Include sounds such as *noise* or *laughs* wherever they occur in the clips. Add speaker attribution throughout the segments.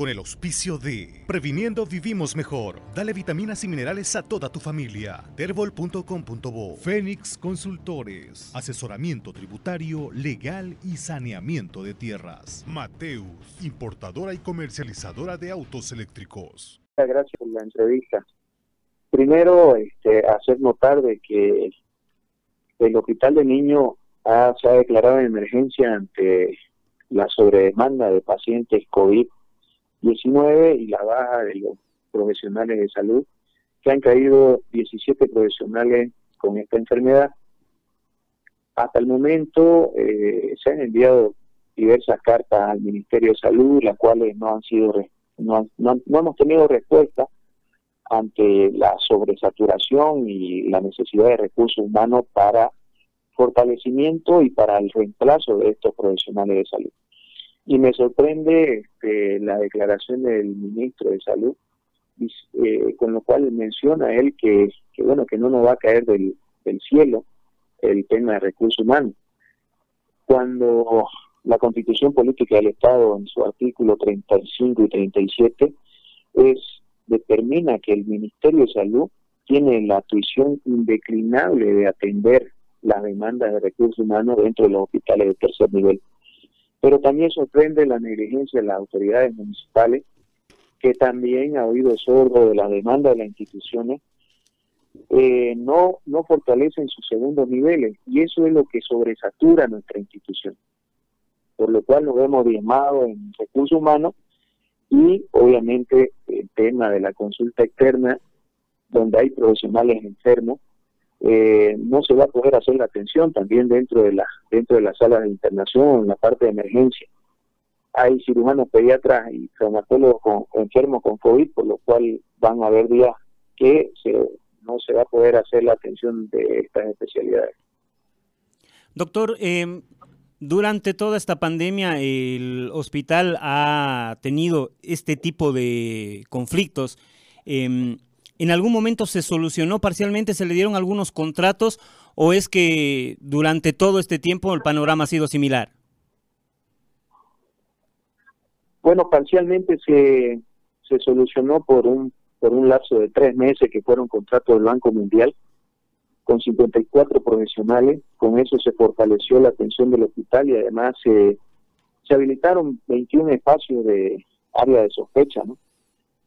Speaker 1: con el auspicio de Previniendo Vivimos Mejor. Dale vitaminas y minerales a toda tu familia. Terbol.com.bo Fénix Consultores. Asesoramiento tributario, legal y saneamiento de tierras. Mateus, importadora y comercializadora de autos eléctricos.
Speaker 2: Gracias por la entrevista. Primero, este, hacer notar de que el Hospital de Niños se ha declarado en emergencia ante la sobredemanda de pacientes COVID-19 y la baja de los profesionales de salud, que han caído 17 profesionales con esta enfermedad. Hasta el momento eh, se han enviado diversas cartas al Ministerio de Salud, las cuales no han sido no, no, no hemos tenido respuesta ante la sobresaturación y la necesidad de recursos humanos para fortalecimiento y para el reemplazo de estos profesionales de salud. Y me sorprende este, la declaración del ministro de Salud, eh, con lo cual menciona él que, bueno que no nos va a caer del, cielo el tema de recursos humanos. Cuando la Constitución Política del Estado, en su artículo 35 y 37, es determina que el Ministerio de Salud tiene la tuición indeclinable de atender las demandas de recursos humanos dentro de los hospitales de tercer nivel. Pero también sorprende la negligencia de las autoridades municipales, que también ha oído sordo de la demanda de las instituciones, eh, no, no fortalecen sus segundos niveles, y eso es lo que sobresatura nuestra institución. Por lo cual nos vemos diezmados en recursos humanos y obviamente el tema de la consulta externa, donde hay profesionales enfermos, eh, no se va a poder hacer la atención también dentro de la dentro de la sala de internación, en la parte de emergencia. Hay cirujanos pediatras y traumatólogos con, enfermos con COVID, por lo cual van a haber días que no se va a poder hacer la atención de estas especialidades.
Speaker 3: Doctor, eh, durante toda esta pandemia el hospital ha tenido este tipo de conflictos. Eh, ¿En algún momento se solucionó parcialmente, se le dieron algunos contratos o es que durante todo este tiempo el panorama ha sido similar?
Speaker 2: Bueno, parcialmente se, se solucionó por un, por un lapso de tres meses que fueron contratos del Banco Mundial con 54 profesionales. Con eso se fortaleció la atención del hospital y además se, se habilitaron 21 espacios de área de sospecha, ¿no?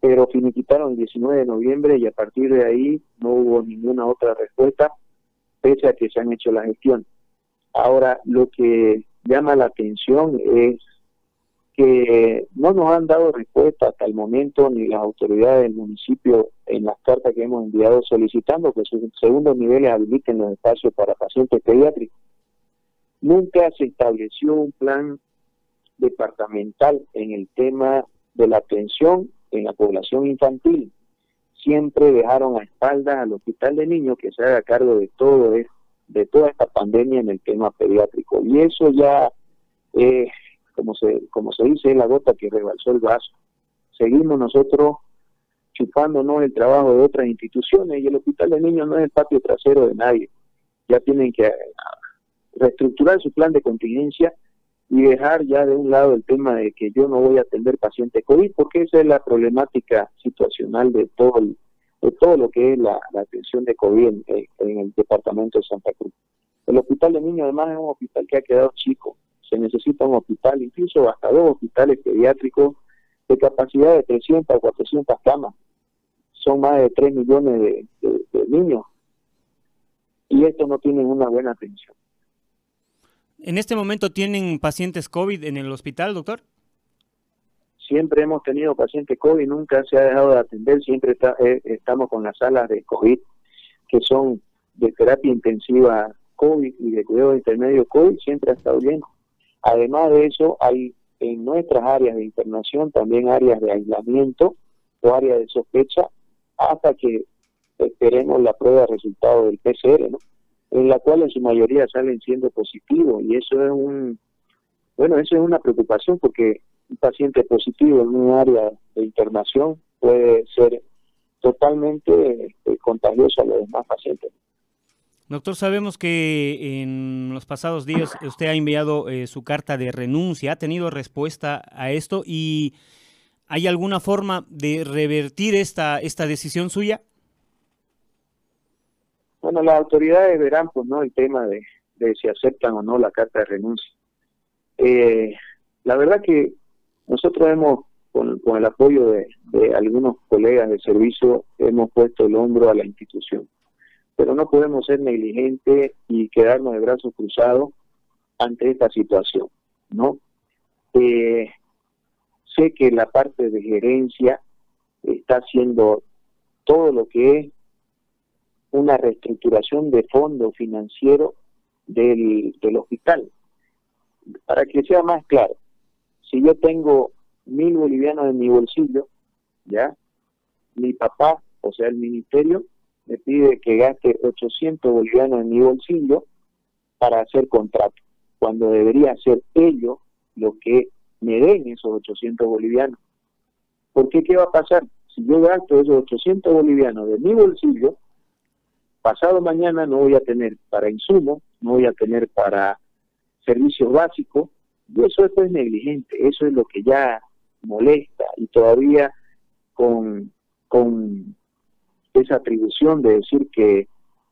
Speaker 2: Pero finiquitaron el 19 de noviembre y a partir de ahí no hubo ninguna otra respuesta, pese a que se han hecho la gestión. Ahora, lo que llama la atención es que no nos han dado respuesta hasta el momento ni las autoridades del municipio en las cartas que hemos enviado solicitando que sus segundos niveles habiliten los espacios para pacientes pediátricos. Nunca se estableció un plan departamental en el tema de la atención en la población infantil. Siempre dejaron a espaldas al hospital de niños que se haga cargo de todo de toda esta pandemia en el tema pediátrico. Y eso ya, eh, como, se, como se dice, es la gota que rebalsó el vaso. Seguimos nosotros chupándonos el trabajo de otras instituciones y el hospital de niños no es el patio trasero de nadie. Ya tienen que reestructurar su plan de contingencia y dejar ya de un lado el tema de que yo no voy a atender pacientes COVID, porque esa es la problemática situacional de todo de todo lo que es la, atención de COVID en, el departamento de Santa Cruz. El hospital de niños además es un hospital que ha quedado chico, se necesita un hospital, incluso hasta dos hospitales pediátricos de capacidad de 300 o 400 camas. Son más de 3 millones de, de niños y estos no tienen una buena atención.
Speaker 3: ¿En este momento tienen pacientes COVID en el hospital, doctor?
Speaker 2: Siempre hemos tenido pacientes COVID, nunca se ha dejado de atender, siempre eh, estamos con las salas de COVID, que son de terapia intensiva COVID y de cuidado intermedio COVID, siempre ha estado bien. Además de eso, hay en nuestras áreas de internación también áreas de aislamiento o áreas de sospecha hasta que esperemos la prueba de resultado del PCR, ¿no? En la cual en su mayoría salen siendo positivos y eso es un bueno eso es una preocupación porque un paciente positivo en un área de internación puede ser totalmente este, contagioso a los demás pacientes.
Speaker 3: Doctor, sabemos que en los pasados días usted ha enviado eh, su carta de renuncia, ha tenido respuesta a esto y ¿Hay alguna forma de revertir esta, esta decisión suya?
Speaker 2: Bueno, las autoridades verán, pues, ¿no? El tema de, si aceptan o no la carta de renuncia. Eh, la verdad que nosotros hemos, con, el apoyo de, de, algunos colegas de servicio, hemos puesto el hombro a la institución. Pero no podemos ser negligentes y quedarnos de brazos cruzados ante esta situación, ¿no? Eh, sé que la parte de gerencia está haciendo todo lo que es una reestructuración de fondo financiero del, del hospital. Para que sea más claro, si yo tengo mil bolivianos en mi bolsillo, ¿ya? Mi papá, o sea, el ministerio, me pide que gaste 800 bolivianos en mi bolsillo para hacer contrato, cuando debería ser ellos lo que me den esos 800 bolivianos. ¿Por qué? ¿Qué va a pasar? Si yo gasto esos 800 bolivianos de mi bolsillo, pasado mañana no voy a tener para insumos, no voy a tener para servicios básicos, y eso, es negligente, eso es lo que ya molesta, y todavía con, con esa atribución de decir que,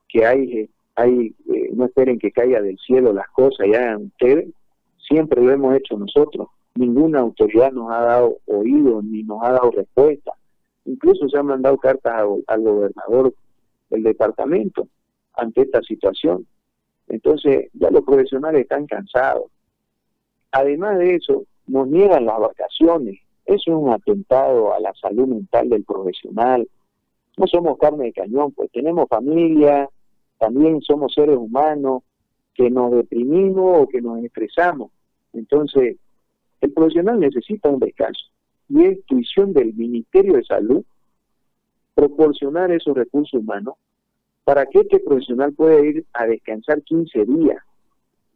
Speaker 2: que hay, hay eh, no esperen que caiga del cielo las cosas, ya hagan ustedes, siempre lo hemos hecho nosotros, ninguna autoridad nos ha dado oído ni nos ha dado respuesta. Incluso se han mandado cartas al gobernador del departamento ante esta situación. Entonces ya los profesionales están cansados. Además de eso, nos niegan las vacaciones. Eso es un atentado a la salud mental del profesional. No somos carne de cañón, pues tenemos familia, también somos seres humanos que nos deprimimos o que nos estresamos. Entonces, el profesional necesita un descanso y es tuición del Ministerio de Salud proporcionar esos recursos humanos para que este profesional pueda ir a descansar 15 días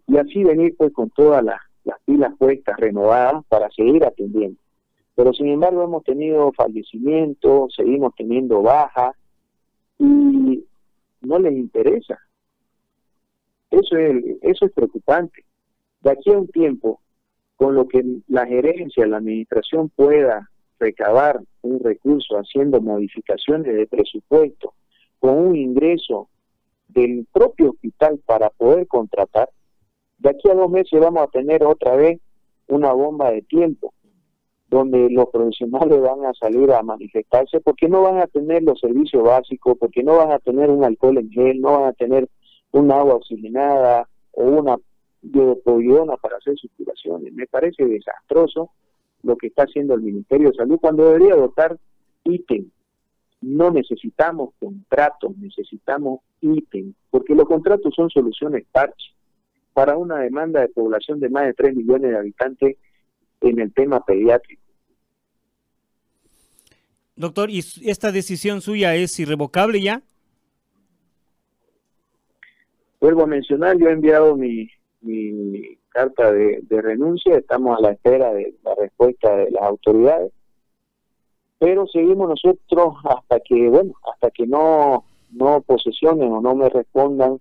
Speaker 2: y así venir pues con todas las, las pilas puestas, renovadas para seguir atendiendo. Pero sin embargo hemos tenido fallecimientos, seguimos teniendo bajas y no les interesa. Eso es, eso es preocupante. De aquí a un tiempo con lo que la gerencia, la administración pueda recabar un recurso haciendo modificaciones de presupuesto con un ingreso del propio hospital para poder contratar, de aquí a dos meses vamos a tener otra vez una bomba de tiempo donde los profesionales van a salir a manifestarse porque no van a tener los servicios básicos, porque no van a tener un alcohol en gel, no van a tener un agua oxigenada o una de Pollona para hacer sus. Me parece desastroso lo que está haciendo el Ministerio de Salud cuando debería dotar ítem. No necesitamos contratos, necesitamos ítem, porque los contratos son soluciones parche para una demanda de población de más de 3 millones de habitantes en el tema pediátrico.
Speaker 3: Doctor, ¿y esta decisión suya es irrevocable ya?
Speaker 2: Vuelvo a mencionar, yo he enviado mi, mi carta de, renuncia, estamos a la espera de la respuesta de las autoridades, pero seguimos nosotros hasta que, bueno, hasta que no, no posesionen o no me respondan,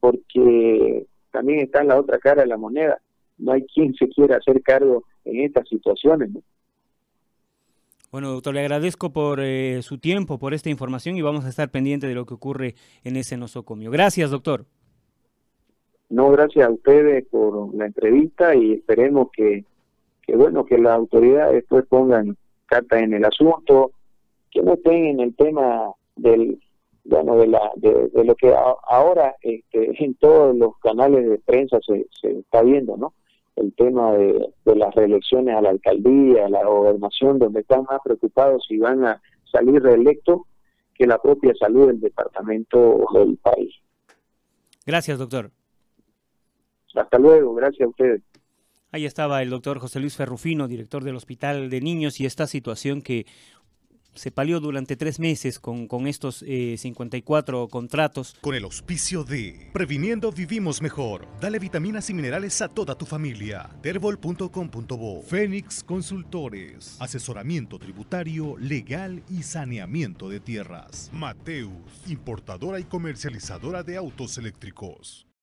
Speaker 2: porque también está en la otra cara de la moneda, no hay quien se quiera hacer cargo en estas situaciones.
Speaker 3: Bueno, doctor, le agradezco por eh, su tiempo, por esta información y vamos a estar pendientes de lo que ocurre en ese nosocomio. Gracias, doctor.
Speaker 2: No, gracias a ustedes por la entrevista y esperemos que, que bueno, que las autoridades después pongan carta en el asunto, que no estén en el tema del bueno de la de, lo que ahora este, *laughs* en todos los canales de prensa se, se está viendo no el tema de, de las reelecciones a la alcaldía a la gobernación donde están más preocupados si van a salir reelectos que la propia salud del departamento del país.
Speaker 3: Gracias doctor
Speaker 2: hasta luego, gracias a ustedes.
Speaker 3: Ahí estaba el doctor José Luis Ferrufino, director del Hospital de Niños, y esta situación que se palió durante tres meses con, con estos 54 eh, contratos.
Speaker 1: Con el auspicio de Previniendo Vivimos Mejor. Dale vitaminas y minerales a toda tu familia. Terbol.com.bo Fénix Consultores. Asesoramiento tributario, legal y saneamiento de tierras. Mateus, importadora y comercializadora de autos eléctricos.